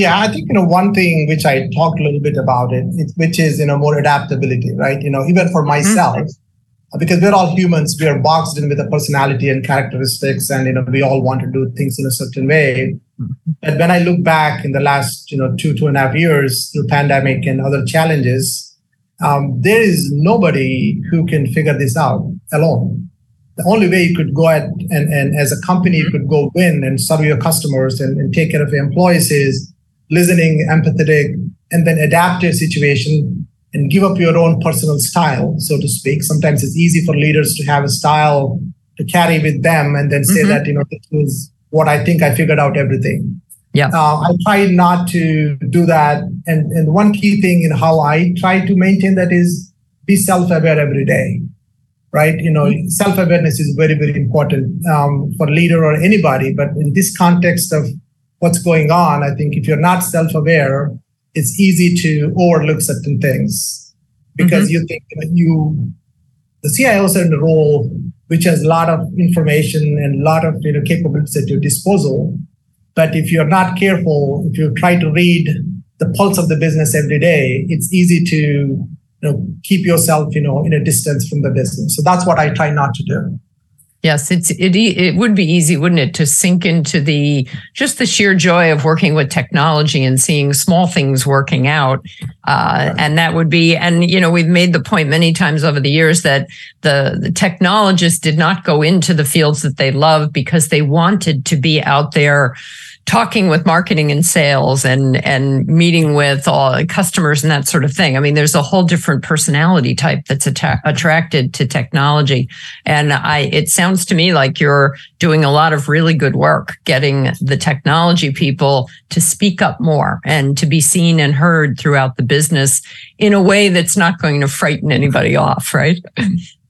Yeah, I think you know one thing which I talked a little bit about it, which is you know more adaptability, right? You know, even for mm-hmm. myself, mm-hmm. because we're all humans, we are boxed in with a personality and characteristics, and you know we all want to do things in a certain way. Mm-hmm. But when I look back in the last you know two two and a half years through pandemic and other challenges, um, there is nobody who can figure this out alone. The only way you could go at and, and as a company you could go win and serve your customers and, and take care of your employees is listening, empathetic, and then adapt to a situation and give up your own personal style, so to speak. Sometimes it's easy for leaders to have a style to carry with them and then say mm-hmm. that, you know, this is what I think I figured out everything. Yeah. Uh, I try not to do that. And, and one key thing in how I try to maintain that is be self aware every day, right? You know, mm-hmm. self awareness is very, very important um, for leader or anybody. But in this context of what's going on, I think if you're not self aware, it's easy to overlook certain things because mm-hmm. you think that you, the CIOs are in a role which has a lot of information and a lot of you know, capabilities at your disposal. But if you're not careful, if you try to read the pulse of the business every day, it's easy to you know, keep yourself you know, in a distance from the business. So that's what I try not to do. Yes, it's it it would be easy, wouldn't it, to sink into the just the sheer joy of working with technology and seeing small things working out, uh, and that would be. And you know, we've made the point many times over the years that the, the technologists did not go into the fields that they love because they wanted to be out there talking with marketing and sales and and meeting with all customers and that sort of thing. I mean, there's a whole different personality type that's atta- attracted to technology, and I it sounds to me like you're doing a lot of really good work getting the technology people to speak up more and to be seen and heard throughout the business in a way that's not going to frighten anybody off, right?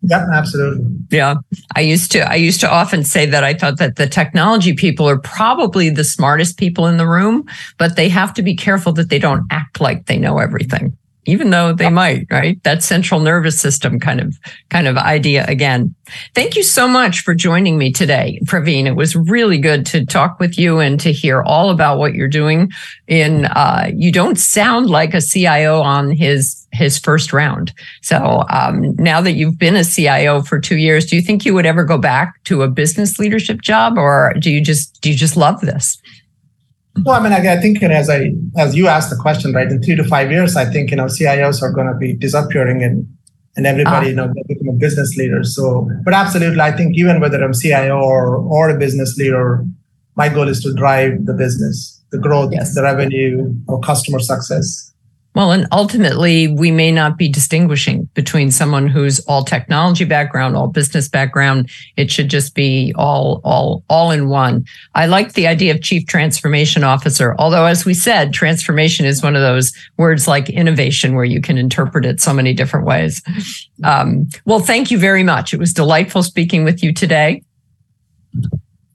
Yeah, absolutely. Yeah. I used to I used to often say that I thought that the technology people are probably the smartest people in the room, but they have to be careful that they don't act like they know everything even though they might, right? That central nervous system kind of kind of idea again. Thank you so much for joining me today, Praveen. It was really good to talk with you and to hear all about what you're doing. In uh, you don't sound like a CIO on his his first round. So um, now that you've been a CIO for two years, do you think you would ever go back to a business leadership job, or do you just do you just love this? Well, I mean, I, I think as I as you asked the question, right, in three to five years, I think you know CIOs are going to be disappearing and and everybody you know become a business leader. So, but absolutely, I think even whether I'm CIO or or a business leader, my goal is to drive the business, the growth, yes. the revenue, or customer success. Well, and ultimately, we may not be distinguishing between someone who's all technology background, all business background. It should just be all, all, all in one. I like the idea of chief transformation officer. Although, as we said, transformation is one of those words like innovation, where you can interpret it so many different ways. Um, well, thank you very much. It was delightful speaking with you today.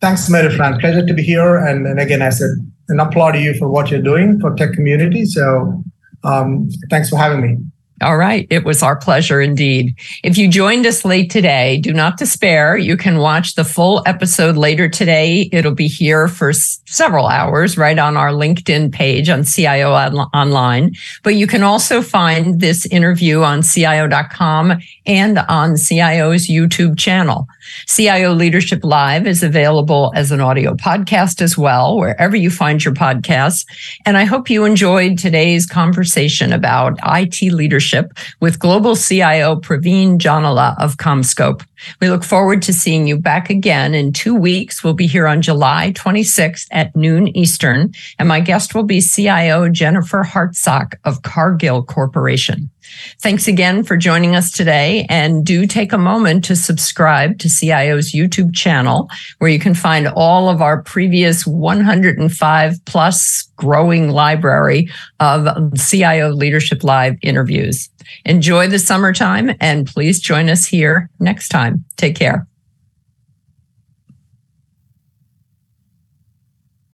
Thanks, Maryfran. Pleasure to be here. And, and again, I said, and applaud to you for what you're doing for tech community. So um, thanks for having me. All right. It was our pleasure indeed. If you joined us late today, do not despair. You can watch the full episode later today. It'll be here for s- several hours right on our LinkedIn page on CIO on- Online. But you can also find this interview on CIO.com and on CIO's YouTube channel. CIO Leadership Live is available as an audio podcast as well, wherever you find your podcasts. And I hope you enjoyed today's conversation about IT leadership with global CIO Praveen Jonnala of CommScope. We look forward to seeing you back again in two weeks. We'll be here on July 26th at noon Eastern, and my guest will be CIO Jennifer Hartsock of Cargill Corporation. Thanks again for joining us today. And do take a moment to subscribe to CIO's YouTube channel, where you can find all of our previous 105 plus growing library of CIO Leadership Live interviews. Enjoy the summertime and please join us here next time. Take care.